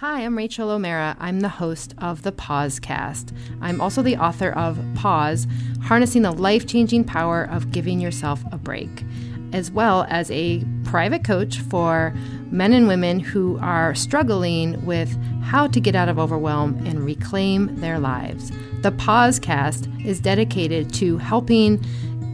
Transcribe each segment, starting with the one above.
Hi, I'm Rachael O'Meara. I'm the host of the Pausecast. I'm also the author of Pause Harnessing the Life Changing Power of Giving Yourself a Break, as well as a private coach for men and women who are struggling with how to get out of overwhelm and reclaim their lives. The Pausecast is dedicated to helping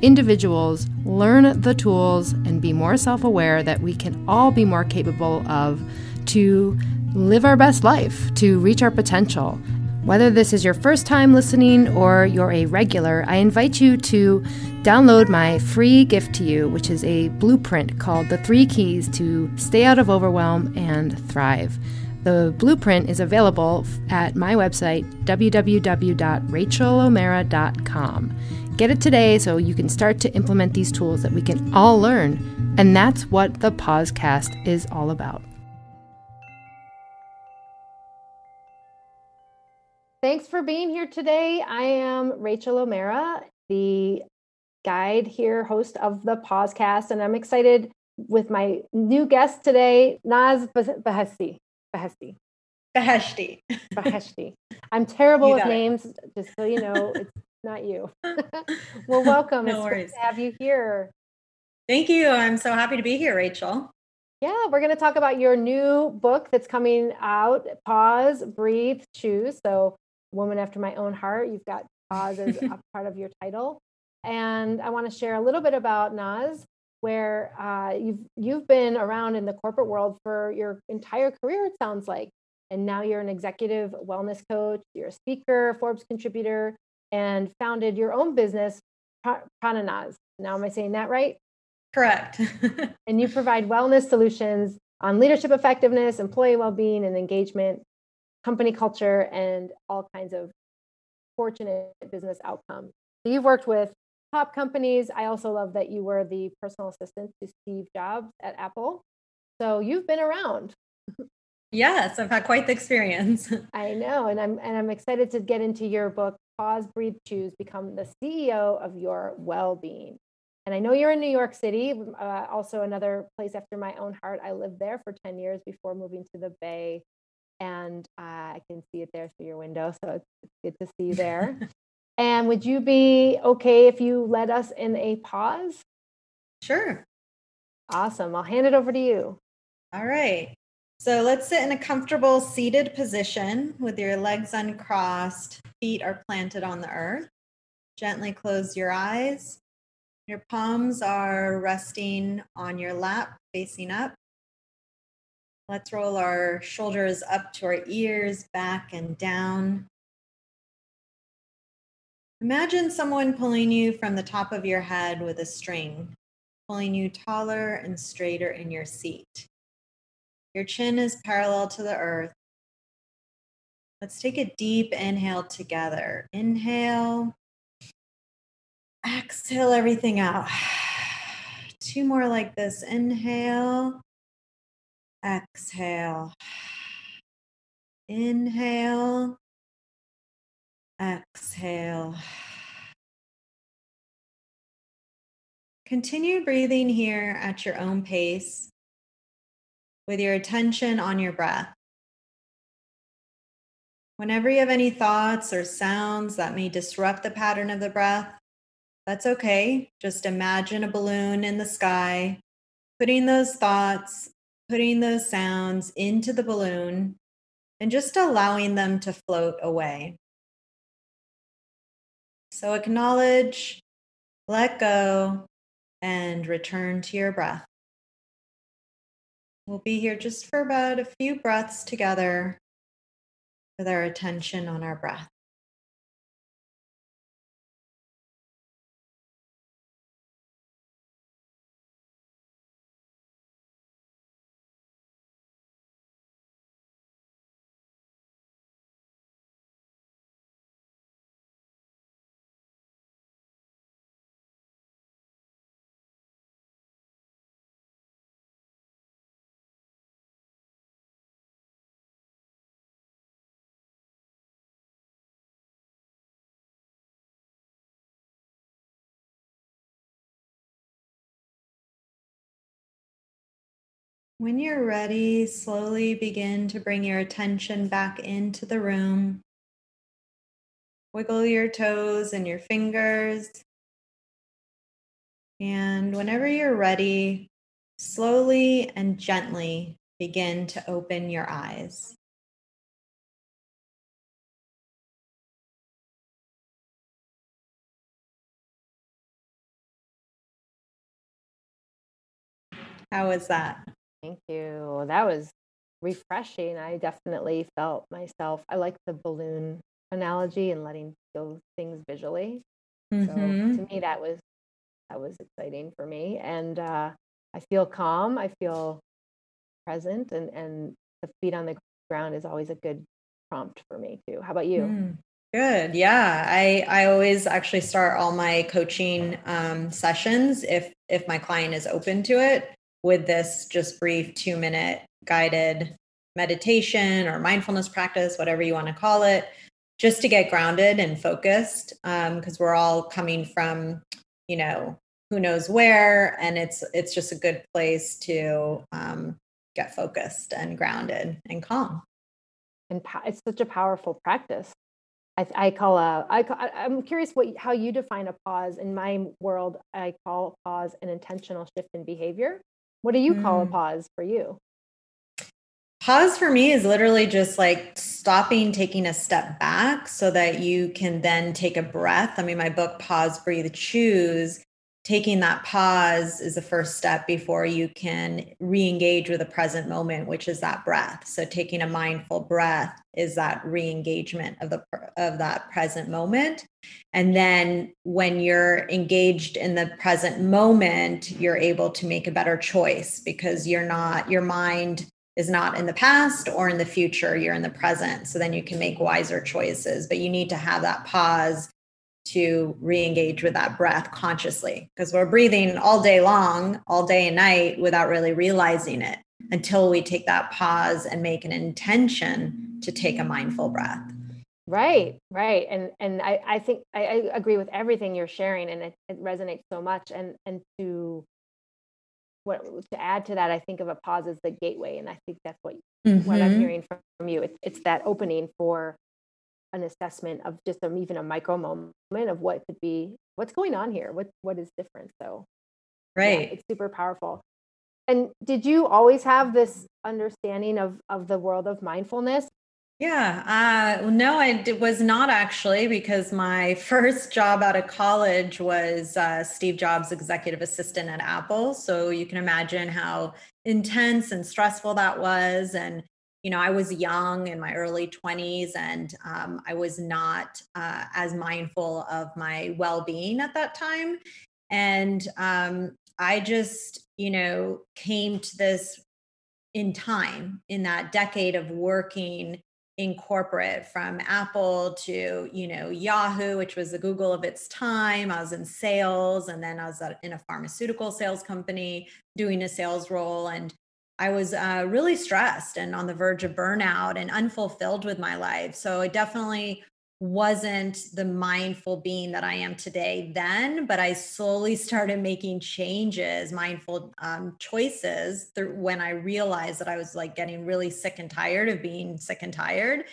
individuals learn the tools and be more self aware that we can all be more capable of to live our best life, to reach our potential. Whether this is your first time listening or you're a regular, I invite you to download my free gift to you, which is a blueprint called The Three Keys to Stay Out of Overwhelm and Thrive. The blueprint is available at my website, www.rachelomara.com. Get it today so you can start to implement these tools that we can all learn. And that's what the podcast is all about. Thanks for being here today. I am Rachael O'Meara, the guide here, host of the Pausecast, and I'm excited with my new guest today, Naz Beheshti. Beheshti. Beheshti. Beheshti. I'm terrible with names, just so you know, it's not you. well, welcome. No it's worries. great to have you here. Thank you. I'm so happy to be here, Rachael. Yeah, we're going to talk about your new book that's coming out Pause, Breathe, Choose. So, woman after my own heart. You've got Oz as a part of your title. And I want to share a little bit about Naz, where uh, you've you've been around in the corporate world for your entire career, it sounds like. And now you're an executive wellness coach, you're a speaker, Forbes contributor, and founded your own business, Prananaz. Now, am I saying that right? Correct. and you provide wellness solutions on leadership effectiveness, employee well being, and engagement company culture and all kinds of fortunate business outcomes. So you've worked with top companies. I also love that you were the personal assistant to Steve Jobs at Apple. So you've been around. Yes, I've had quite the experience. I know, and I'm and I'm excited to get into your book Pause, Breathe, Choose, become the CEO of your well-being. And I know you're in New York City, uh, also another place after my own heart. I lived there for 10 years before moving to the Bay and uh, I can see it there through your window. So it's, it's good to see you there. and would you be okay if you led us in a pause? Sure. Awesome. I'll hand it over to you. All right. So let's sit in a comfortable seated position with your legs uncrossed, feet are planted on the earth. Gently close your eyes. Your palms are resting on your lap, facing up. Let's roll our shoulders up to our ears, back and down. Imagine someone pulling you from the top of your head with a string, pulling you taller and straighter in your seat. Your chin is parallel to the earth. Let's take a deep inhale together. Inhale. Exhale everything out. Two more like this. Inhale. Exhale. Inhale. Exhale. Continue breathing here at your own pace with your attention on your breath. Whenever you have any thoughts or sounds that may disrupt the pattern of the breath, that's okay. Just imagine a balloon in the sky, putting those thoughts putting those sounds into the balloon and just allowing them to float away. So acknowledge, let go, and return to your breath. We'll be here just for about a few breaths together with our attention on our breath. When you're ready, slowly begin to bring your attention back into the room. Wiggle your toes and your fingers. And whenever you're ready, slowly and gently begin to open your eyes. How was that? Thank you. That was refreshing. I definitely felt myself. I like the balloon analogy and letting go things visually. Mm-hmm. So to me, that was that was exciting for me, and uh, I feel calm. I feel present, and and the feet on the ground is always a good prompt for me too. How about you? Mm. Good. Yeah. I, I always actually start all my coaching um, sessions if if my client is open to it with this just brief two minute guided meditation or mindfulness practice, whatever you want to call it, just to get grounded and focused. Because um, we're all coming from, you know, who knows where, and it's it's just a good place to um, get focused and grounded and calm. And it's such a powerful practice. I, I call a. I call, I'm curious what how you define a pause. In my world, I call pause an intentional shift in behavior what do you call a mm. pause for you? Pause for me is literally just like stopping, taking a step back so that you can then take a breath. I mean, my book, Pause, Breathe, Choose, taking that pause is the first step before you can re-engage with the present moment which is that breath. So taking a mindful breath is that re-engagement of the of that present moment. And then when you're engaged in the present moment you're able to make a better choice because you're not your mind is not in the past or in the future you're in the present. So then you can make wiser choices but you need to have that pause to re-engage with that breath consciously because we're breathing all day long all day and night without really realizing it until we take that pause and make an intention to take a mindful breath right right and and i i think i, I agree with everything you're sharing and it, it resonates so much and and to what to add to that i think of a pause as the gateway and i think that's what mm-hmm. what i'm mm-hmm. hearing from, from you it's, it's that opening for an assessment of just a, even a micro moment of what could be what's going on here? What what is different? So right. yeah, it's super powerful. And did you always have this understanding of of the world of mindfulness? Yeah uh, no i was not actually because my first job out of college was uh, steve jobs executive assistant at apple. So you can imagine how intense and stressful that was. And you know, I was young in my early 20s and um, I was not uh, as mindful of my well being at that time. And um, I just, you know, came to this in time in that decade of working in corporate from Apple to, you know, Yahoo, which was the Google of its time. I was in sales and then I was in a pharmaceutical sales company doing a sales role. And I was uh, really stressed and on the verge of burnout and unfulfilled with my life. So it definitely wasn't the mindful being that I am today then, but I slowly started making changes, mindful um, choices through when I realized that I was like getting really sick and tired of being sick and tired.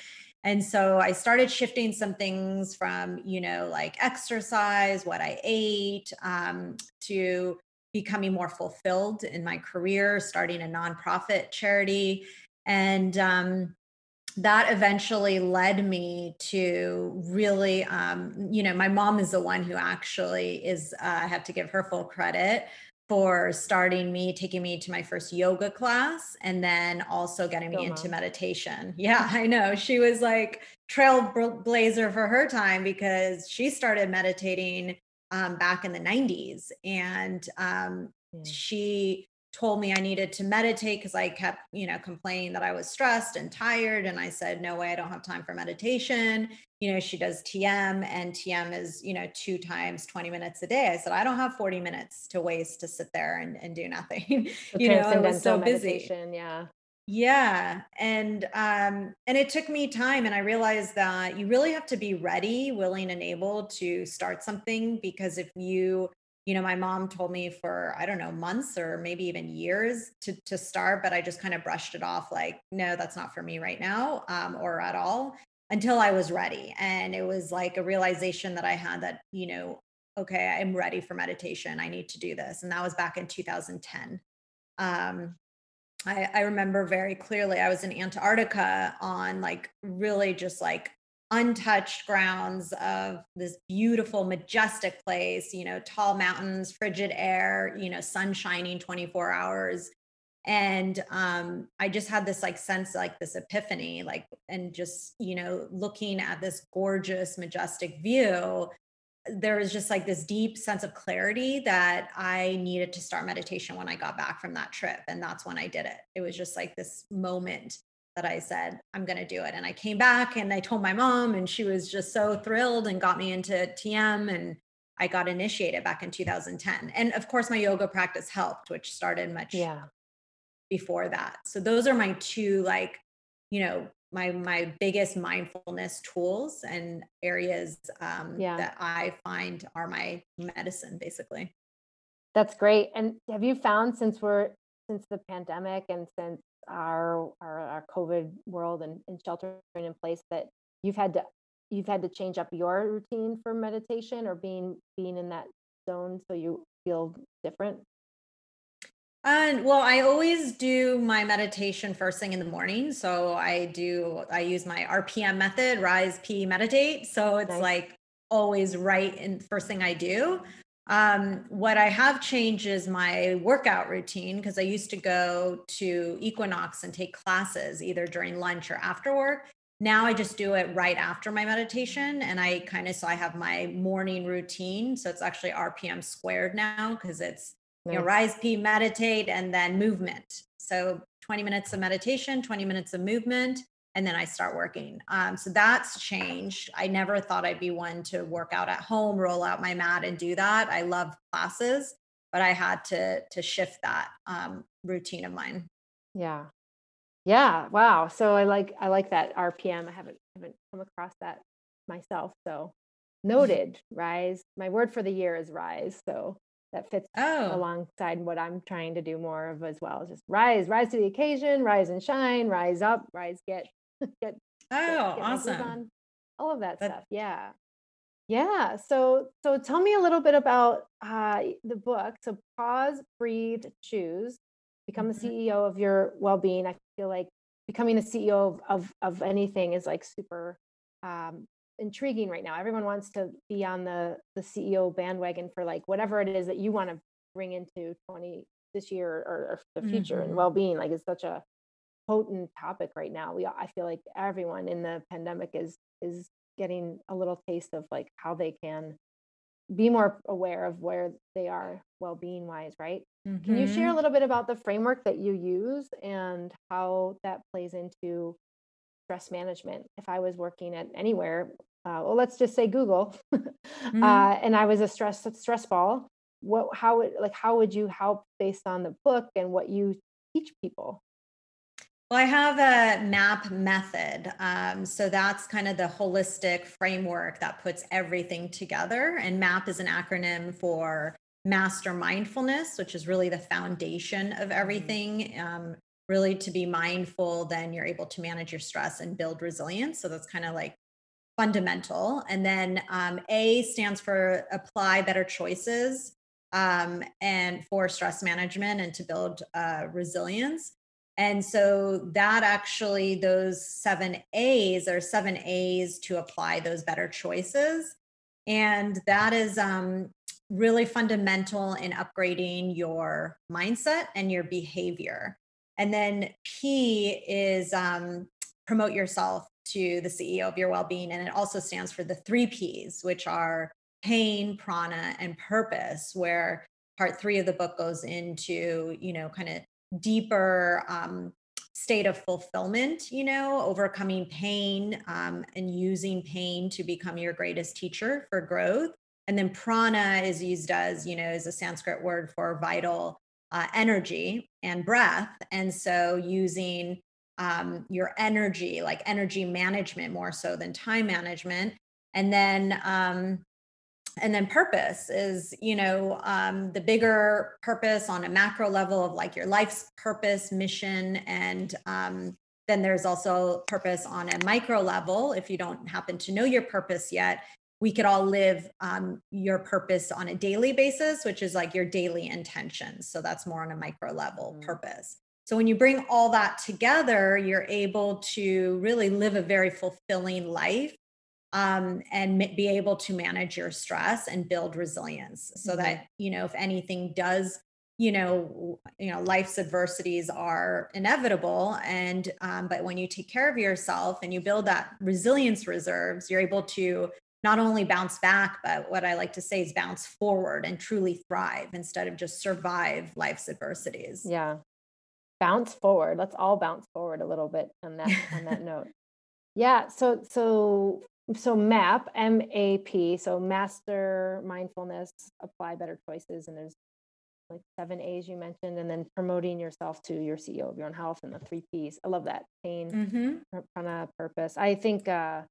And so I started shifting some things from, you know, like exercise, what I ate, um, to becoming more fulfilled in my career, starting a nonprofit charity. And um, that eventually led me to really, um, you know, my mom is the one who actually is, uh, I have to give her full credit for starting me, taking me to my first yoga class, and then also getting me into meditation. Yeah, I know. She was like trailblazer for her time because she started meditating um, back in the 90s. And um, mm. she told me I needed to meditate because I kept, you know, complaining that I was stressed and tired. And I said, no way, I don't have time for meditation. You know, she does TM and TM is, you know, two times 20 minutes a day. I said, I don't have 40 minutes to waste to sit there and, and do nothing. you know, I was so busy. Yeah. Yeah. And um and it took me time and I realized that you really have to be ready, willing and able to start something because if you you know, my mom told me for, I don't know, months or maybe even years to, to start, but I just kind of brushed it off like, no, that's not for me right now um, or at all until I was ready. And it was like a realization that I had that, you know, okay, I'm ready for meditation. I need to do this. And that was back in 2010. Um, I, I remember very clearly I was in Antarctica on like really just like untouched grounds of this beautiful, majestic place, you know, tall mountains, frigid air, you know, sun shining 24 hours. And um, I just had this like sense, like this epiphany, like, and just, you know, looking at this gorgeous, majestic view, there was just like this deep sense of clarity that I needed to start meditation when I got back from that trip. And that's when I did it. It was just like this moment that I said, I'm going to do it. And I came back and I told my mom, and she was just so thrilled and got me into TM. And I got initiated back in 2010. And of course, my yoga practice helped, which started much yeah. before that. So those are my two, like, you know, my my biggest mindfulness tools and areas um, yeah. that I find are my medicine, basically. That's great. And have you found since we're since the pandemic and since our our, our COVID world and, and sheltering in place that you've had to you've had to change up your routine for meditation or being being in that zone so you feel different? And well, I always do my meditation first thing in the morning. So I do, I use my RPM method, rise, P, meditate. So it's nice. like always right in first thing I do. Um, what I have changed is my workout routine because I used to go to Equinox and take classes either during lunch or after work. Now I just do it right after my meditation. And I kind of, so I have my morning routine. So it's actually RPM squared now because it's, nice. you know, rise, P, meditate, and then movement. So 20 minutes of meditation, 20 minutes of movement and then I start working. Um, so that's changed. I never thought I'd be one to work out at home, roll out my mat, and do that. I love classes, but I had to to shift that um, routine of mine. Yeah, yeah. Wow. So I like I like that RPM. I haven't haven't come across that myself. So noted. rise. My word for the year is rise. So that fits oh. alongside what I'm trying to do more of as well. Just rise, rise to the occasion, rise and shine, rise up, rise, get get oh get awesome on, all of that but, stuff yeah yeah so so tell me a little bit about uh, the book so pause breathe choose become mm-hmm. the ceo of your well-being i feel like becoming the ceo of of, of anything is like super um, intriguing right now everyone wants to be on the the ceo bandwagon for like whatever it is that you want to bring into 20 this year or, or the future mm-hmm. and well-being like it's such a potent topic right now. We I feel like everyone in the pandemic is is getting a little taste of like how they can be more aware of where they are well-being wise, right? Mm-hmm. Can you share a mm-hmm. little bit about the framework that you use and how that plays into stress management? If I was working at anywhere, uh, well, let's just say Google, mm-hmm. uh, and I was a stress stress ball. What, how would like how would you help based on the book and what you teach people? Well, I have a MAP method. Um, so that's kind of the holistic framework that puts everything together. And MAP is an acronym for Master Mindfulness, which is really the foundation of mm-hmm. everything. Um, really, to be mindful, then you're able to manage your stress and build resilience. So that's kind of like fundamental. And then um, A stands for apply better choices um, and for stress management and to build uh, resilience. And so that actually, those seven A's are seven A's to apply those better choices. And that is um, really fundamental in upgrading your mindset and your behavior. And then P is um, promote yourself to the CEO of your well being. And it also stands for the three P's, which are pain, prana, and purpose, where part three of the book goes into, you know, kind of deeper um, state of fulfillment, you know, overcoming pain um, and using pain to become your greatest teacher for growth. And then prana is used as, you know, as a Sanskrit word for vital uh, energy and breath. And so using um, your energy, like energy management more so than time management. And then um, and then purpose is you know um, the bigger purpose on a macro level of like your life's purpose mission and um, then there's also purpose on a micro level if you don't happen to know your purpose yet we could all live um, your purpose on a daily basis which is like your daily intentions so that's more on a micro level mm-hmm. purpose so when you bring all that together you're able to really live a very fulfilling life um, and be able to manage your stress and build resilience so mm-hmm. that you know if anything does you know you know life's adversities are inevitable and um, but when you take care of yourself and you build that resilience reserves you're able to not only bounce back but what i like to say is bounce forward and truly thrive instead of just survive life's adversities yeah bounce forward let's all bounce forward a little bit on that on that note. Yeah so so so map m-a-p so master mindfulness apply better choices and there's like seven a's you mentioned and then promoting yourself to your ceo of your own health and the three p's. I love that pain mm-hmm. prana purpose. I think uh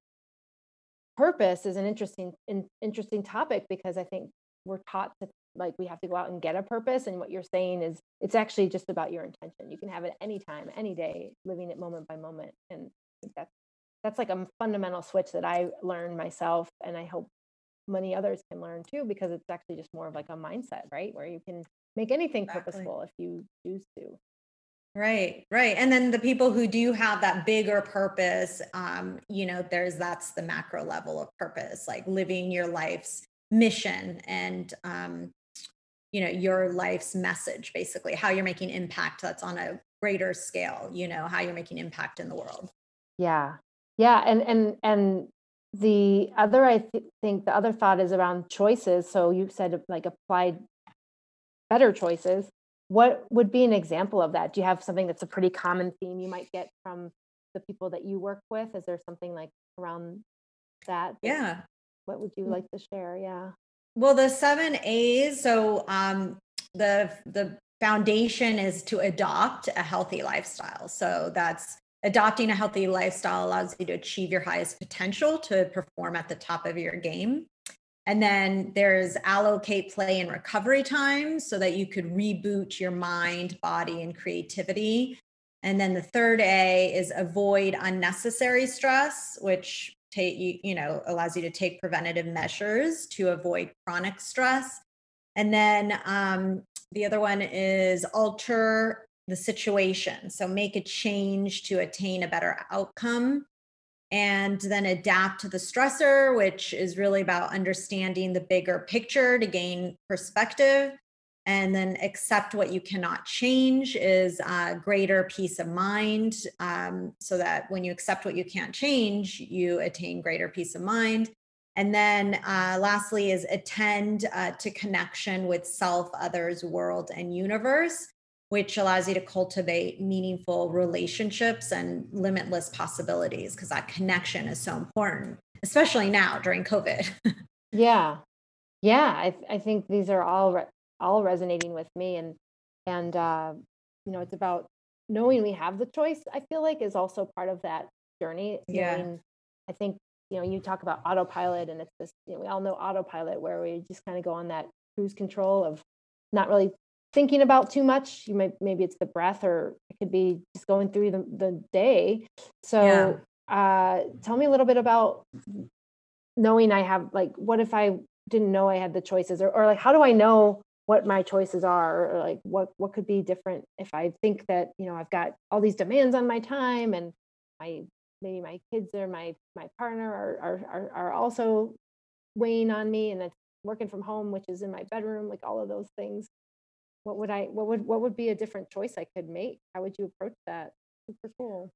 purpose is an interesting in, interesting topic because i think we're taught to like we have to go out and get a purpose and what you're saying is it's actually just about your intention you can have it anytime any day living it moment by moment and that's that's like a fundamental switch that I learned myself and I hope many others can learn too because it's actually just more of like a mindset, right? Where you can make anything exactly. purposeful if you choose to. Right, right. And then the people who do have that bigger purpose, um, you know, there's that's the macro level of purpose, like living your life's mission and um, you know, your life's message, basically, how you're making impact that's on a greater scale, you know, how you're making impact in the world. Yeah, yeah and and and the other i th- think the other thought is around choices. So you said like applied better choices. What would be an example of that? Do you have something that's a pretty common theme you might get from the people that you work with? Is there something like around that? Yeah. What would you mm. like to share? Yeah well the seven a's so um the the foundation is to adopt a healthy lifestyle so that's adopting a healthy lifestyle allows you to achieve your highest potential to perform at the top of your game. And then there's allocate play and recovery time so that you could reboot your mind, body, and creativity. And then the third A is avoid unnecessary stress, which take you, you know, allows you to take preventative measures to avoid chronic stress. And then um, the other one is alter the situation. So make a change to attain a better outcome and then adapt to the stressor, which is really about understanding the bigger picture to gain perspective. And then accept what you cannot change is a greater peace of mind. Um, so that when you accept what you can't change, you attain greater peace of mind. And then uh, lastly, is attend uh, to connection with self, others, world, and universe which allows you to cultivate meaningful relationships and limitless possibilities because that connection is so important, especially now during COVID. yeah. Yeah. I, I think these are all, re- all resonating with me. And, and, uh, you know, it's about knowing we have the choice, I feel like is also part of that journey. Yeah. Knowing, I think, you know, you talk about autopilot and it's this, you know, we all know autopilot where we just kind of go on that cruise control of not really thinking about too much you might maybe it's the breath or it could be just going through the, the day so yeah. uh tell me a little bit about knowing i have like what if i didn't know i had the choices or, or like how do i know what my choices are or like what what could be different if i think that you know i've got all these demands on my time and my maybe my kids or my my partner are are are, are also weighing on me and it's working from home which is in my bedroom like all of those things what would I what would what would be a different choice I could make? How would you approach that? Super cool.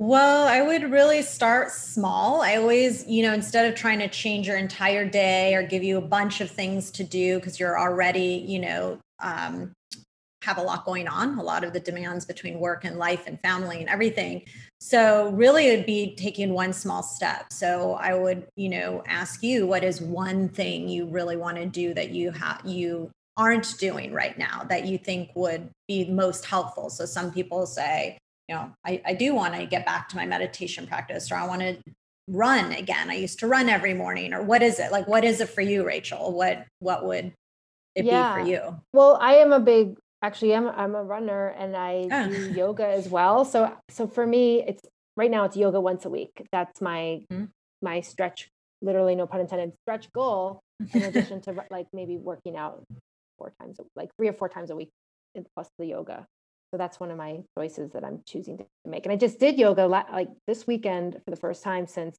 Well, I would really start small. I always, you know, instead of trying to change your entire day or give you a bunch of things to do because you're already, you know, um, have a lot going on, a lot of the demands between work and life and family and everything. So, really, it would be taking one small step. So, I would, you know, ask you, what is one thing you really want to do that you have you aren't doing right now that you think would be most helpful. So some people say, you know, I, I do want to get back to my meditation practice, or I want to run again. I used to run every morning or what is it? Like what is it for you, Rachael? What what would it yeah. be for you? Well, I am a big actually I'm I'm a runner and I oh. do yoga as well. So so for me it's right now it's yoga once a week. That's my mm-hmm. my stretch literally no pun intended stretch goal in addition to like maybe working out four times like three or four times a week plus the yoga so that's one of my choices that i'm choosing to make and i just did yoga like this weekend for the first time since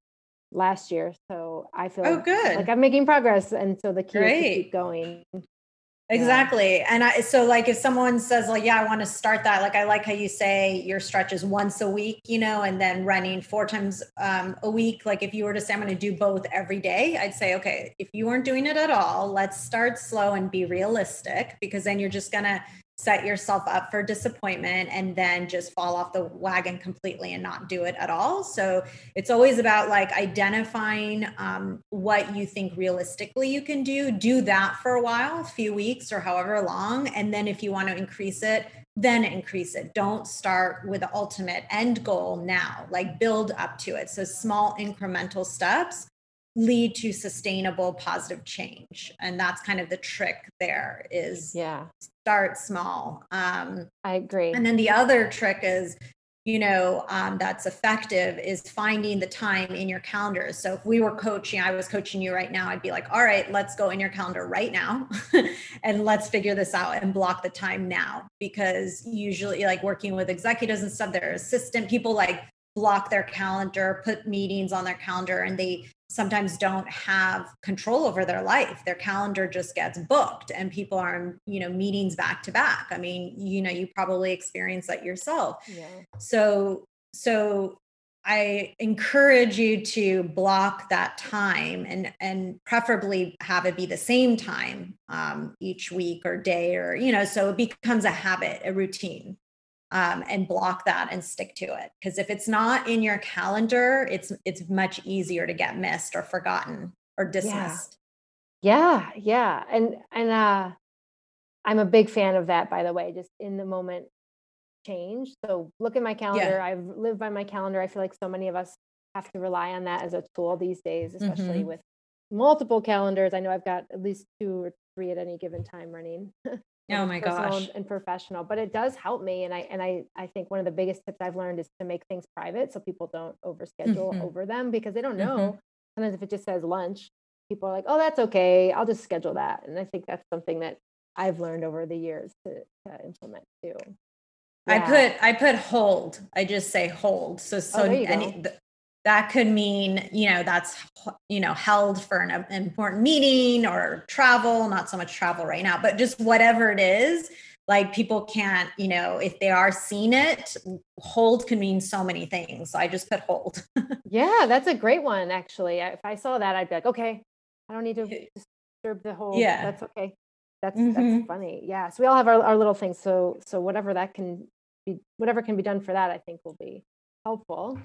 last year so i feel oh, good. like i'm making progress and so the key Great. is to keep going Exactly. Yeah. And I, so like if someone says like, yeah, I want to start that, like, I like how you say your stretch is once a week, you know, and then running four times um, a week. Like if you were to say, I'm going to do both every day, I'd say, okay, if you weren't doing it at all, let's start slow and be realistic because then you're just going to set yourself up for disappointment and then just fall off the wagon completely and not do it at all. So it's always about like identifying um, what you think realistically you can do. Do that for a while, a few weeks or however long. And then if you want to increase it, then increase it. Don't start with the ultimate end goal now, like build up to it. So small incremental steps lead to sustainable positive change. And that's kind of the trick there is yeah. start small. Um i agree. and then the other trick is you know um, that's effective is finding the time in your calendar. So if we were coaching i was coaching you right now i'd be like all right let's go in your calendar right now and let's figure this out and block the time now. Because usually like working with executives and stuff their assistant people like block their calendar put meetings on their calendar and they sometimes don't have control over their life. Their calendar just gets booked and people are in you know meetings back to back. I mean you know you probably experience that yourself. Yeah. so so i encourage you to block that time and and preferably have it be the same time um, each week or day or you know so it becomes a habit a routine um, and block that and stick to it. Because if it's not in your calendar, it's it's much easier to get missed or forgotten or dismissed. Yeah, yeah, yeah. and and uh, I'm a big fan of that. By the way, just in the moment change. So look at my calendar. Yeah. I've lived by my calendar. I feel like so many of us have to rely on that as a tool these days, especially mm-hmm. with multiple calendars. I know I've got at least two or three at any given time running. oh my gosh and professional but it does help me and i and i i think one of the biggest tips i've learned is to make things private so people don't overschedule mm-hmm. over them because they don't know mm-hmm. sometimes if it just says lunch people are like oh that's okay i'll just schedule that and i think that's something that i've learned over the years to, to implement too yeah. i put i put hold i just say hold so so oh, any, that could mean you know that's you know held for an important meeting or travel not so much travel right now but just whatever it is like people can't you know if they are seeing it hold can mean so many things. So i just put hold. Yeah that's a great one actually. If i saw that i'd be like okay i don't need to disturb the whole yeah. that's okay. That's mm-hmm. that's funny. Yeah so we all have our, our little things so so whatever that can be whatever can be done for that i think will be helpful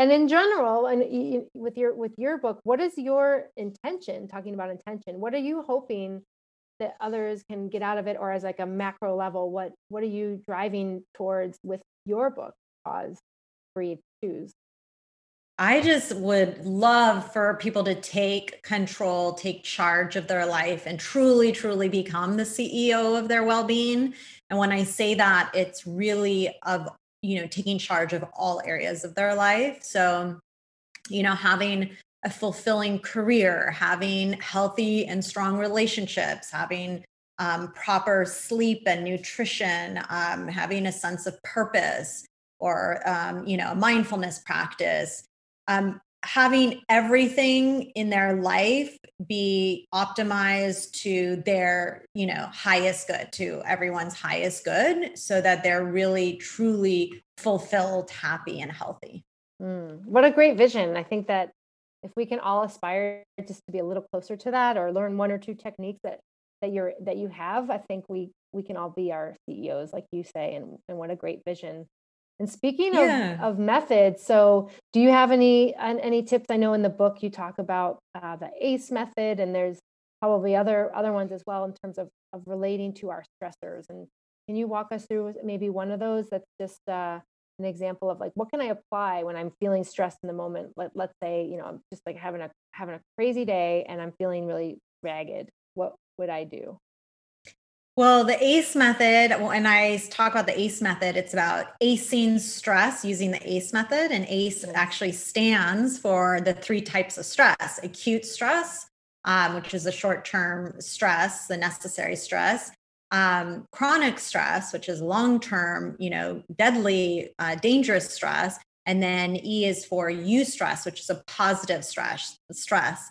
and in general and with your with your book what is your intention talking about intention what are you hoping that others can get out of it or as like a macro level what what are you driving towards with your book pause breathe choose I just would love for people to take control, take charge of their life, and truly, truly become the CEO of their well being. And when I say that, it's really of you know taking charge of all areas of their life. So you know having a fulfilling career having healthy and strong relationships having um, proper sleep and nutrition um, having a sense of purpose or um, you know mindfulness practice um, having everything in their life be optimized to their you know highest good to everyone's highest good so that they're really truly fulfilled happy and healthy. Mm, what a great vision. I think that if we can all aspire just to be a little closer to that or learn one or two techniques that that you're that you have i think we we can all be our ceos like you say and, and what a great vision and speaking yeah. of, of methods, so do you have any any tips? I know in the book you talk about uh, the ACE method, and there's probably other other ones as well in terms of of relating to our stressors. And can you walk us through maybe one of those that's just uh, an example of like what can I apply when I'm feeling stressed in the moment? Let let's say, you know, I'm just like having a having a crazy day and I'm feeling really ragged. What would I do? Well, the ACE method, when I talk about the ACE method, it's about acing stress using the ACE method. And ACE actually stands for the three types of stress acute stress, um, which is the short term stress, the necessary stress, um, chronic stress, which is long term, you know, deadly, uh, dangerous stress. And then E is for eustress, which is a positive stress. Stress,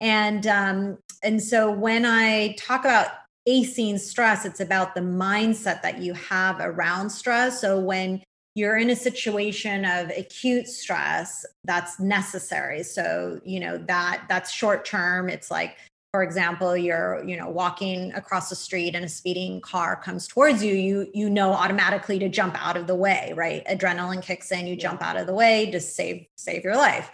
and um, and so when I talk about acing stress, it's about the mindset that you have around stress. So when you're in a situation of acute stress that's necessary. So you know that that's short term. It's like for example you're you know walking across the street and a speeding car comes towards you you you know automatically to jump out of the way right? Adrenaline kicks in you jump out of the way to save save your life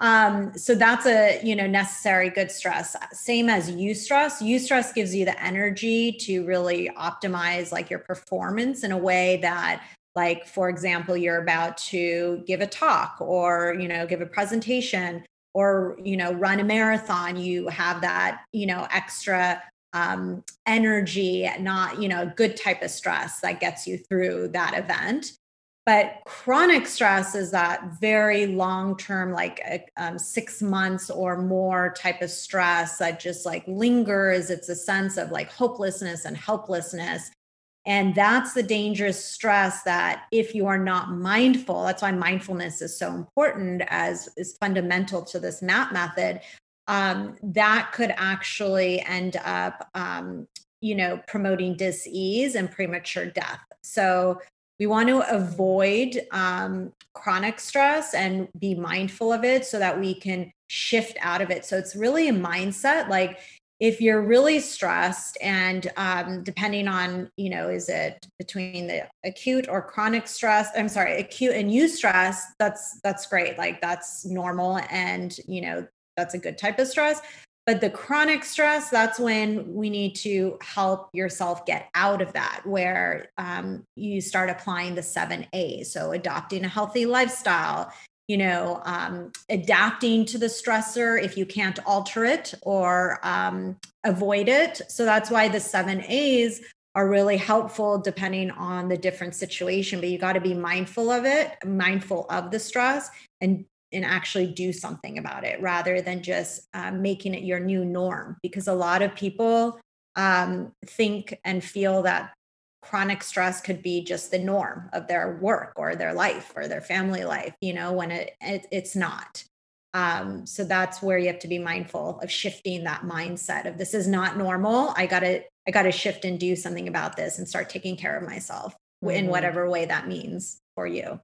um, so that's a you know necessary good stress. Same as eustress. you stress gives you the energy to really optimize like your performance in a way that like for example you're about to give a talk or you know give a presentation or you know run a marathon. You have that you know extra um, energy not you know good type of stress that gets you through that event but chronic stress is that very long term like uh, um, six months or more type of stress that just like lingers it's a sense of like hopelessness and helplessness and that's the dangerous stress that if you are not mindful, that's why mindfulness is so important as is fundamental to this MAP method. Um, that could actually end up, um, you know, promoting disease and premature death. So we want to avoid um, chronic stress and be mindful of it so that we can shift out of it. So it's really a mindset. Like if you're really stressed and um, depending on you know is it between the acute or chronic stress i'm sorry acute and eustress, that's that's great like that's normal and you know that's a good type of stress but the chronic stress that's when we need to help yourself get out of that where um, you start applying the seven a's so adopting a healthy lifestyle you know, um, adapting to the stressor if you can't alter it or um, avoid it. So that's why the seven A's are really helpful depending on the different situation. But you got to be mindful of it, mindful of the stress, and and actually do something about it rather than just uh, making it your new norm. Because a lot of people um, think and feel that chronic stress could be just the norm of their work or their life or their family life you know when it, it it's not um, so that's where you have to be mindful of shifting that mindset of this is not normal i gotta i gotta shift and do something about this and start taking care of myself mm-hmm. in whatever way that means for you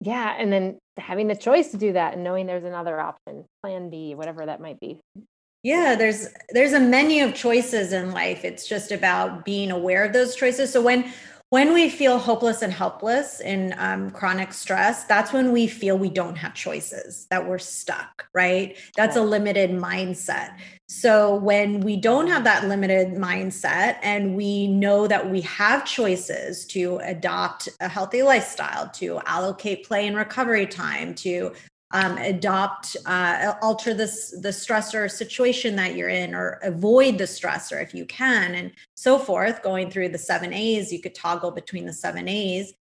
yeah and then having the choice to do that and knowing there's another option plan b whatever that might be. Yeah there's there's a menu of choices in life. It's just about being aware of those choices. So when when we feel hopeless and helpless in um, chronic stress that's when we feel we don't have choices that we're stuck right? That's a limited mindset so when we don't have that limited mindset and we know that we have choices to adopt a healthy lifestyle to allocate play and recovery time to um, adopt, uh, alter this the stressor situation that you're in, or avoid the stressor if you can, and so forth. Going through the seven A's, you could toggle between the seven A's.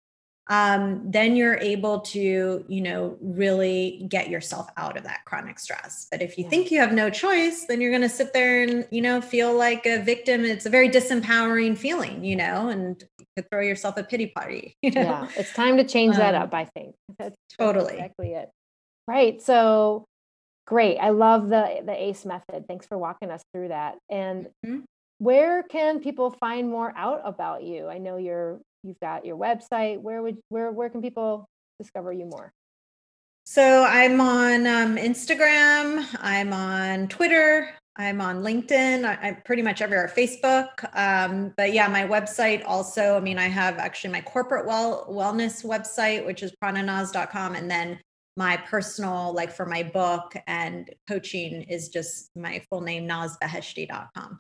Um, then you're able to, you know, really get yourself out of that chronic stress. But if you yeah. think you have no choice, then you're going to sit there and, you know, feel like a victim. It's a very disempowering feeling, you know, and you could throw yourself a pity party. You know? Yeah, it's time to change um, that up. I think that's totally exactly it. Right. So great. I love the the ACE method. Thanks for walking us through that. And mm-hmm. where can people find more out about you? I know you're you've got your website. Where would where where can people discover you more? So I'm on um, Instagram. I'm on Twitter. I'm on LinkedIn. I, am pretty much everywhere. Facebook. Um, but yeah, my website also. I mean, I have actually my corporate well wellness website, which is prananaz.com, and then my personal, like for my book and coaching, is just my full name, nazbeheshti.com.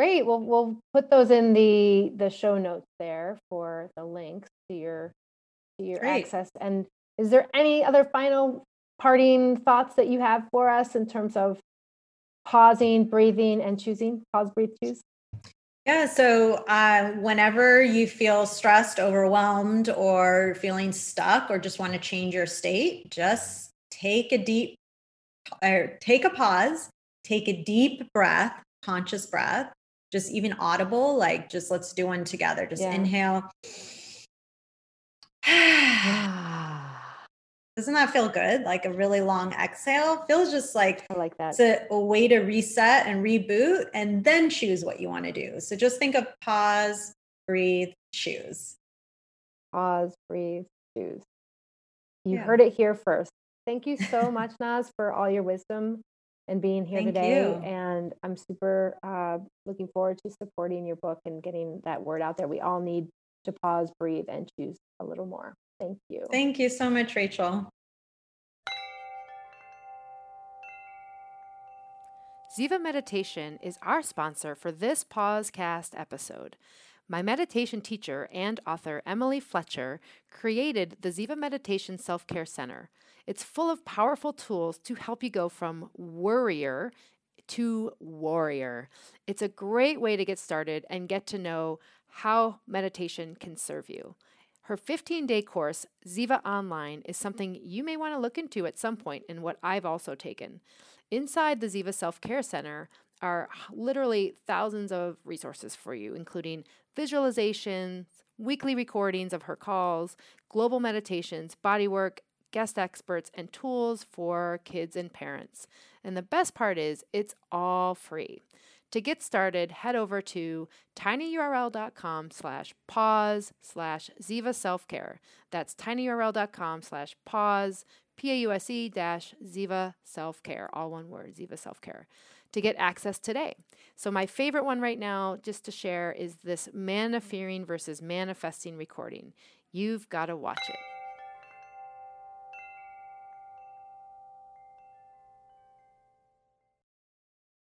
Great. Well, we'll put those in the the show notes there for the links to your to your Great. access. And is there any other final parting thoughts that you have for us in terms of pausing, breathing, and choosing? Pause, breathe, choose. Yeah, so uh, whenever you feel stressed, overwhelmed, or feeling stuck, or just want to change your state, just take a deep, or take a pause, take a deep breath, conscious breath, just even audible, like just let's do one together. Just yeah. inhale. Doesn't that feel good? Like a really long exhale feels just like I like that. It's a, a way to reset and reboot and then choose what you want to do. So just think of pause, breathe, choose. Pause, breathe, choose. You yeah. heard it here first. Thank you so much, Naz, for all your wisdom and being here Thank today. You. And I'm super uh, looking forward to supporting your book and getting that word out there. We all need to pause, breathe, and choose a little more. Thank you. Thank you so much, Rachael. Ziva Meditation is our sponsor for this Pausecast episode. My meditation teacher and author Emily Fletcher created the Ziva Meditation Self Care Center. It's full of powerful tools to help you go from worrier to warrior. It's a great way to get started and get to know how meditation can serve you. Her 15 day course, Ziva Online, is something you may want to look into at some point and what I've also taken. Inside the Ziva Self Care Center are literally thousands of resources for you, including visualizations, weekly recordings of her calls, global meditations, bodywork, guest experts, and tools for kids and parents. And the best part is, it's all free. To get started, head over to tinyurl.com slash pause slash Ziva self-care. That's tinyurl.com slash pause, P-A-U-S-E dash Ziva self-care, all one word, Ziva self-care, to get access today. So my favorite one right now, just to share, is this manifering versus manifesting recording. You've got to watch it.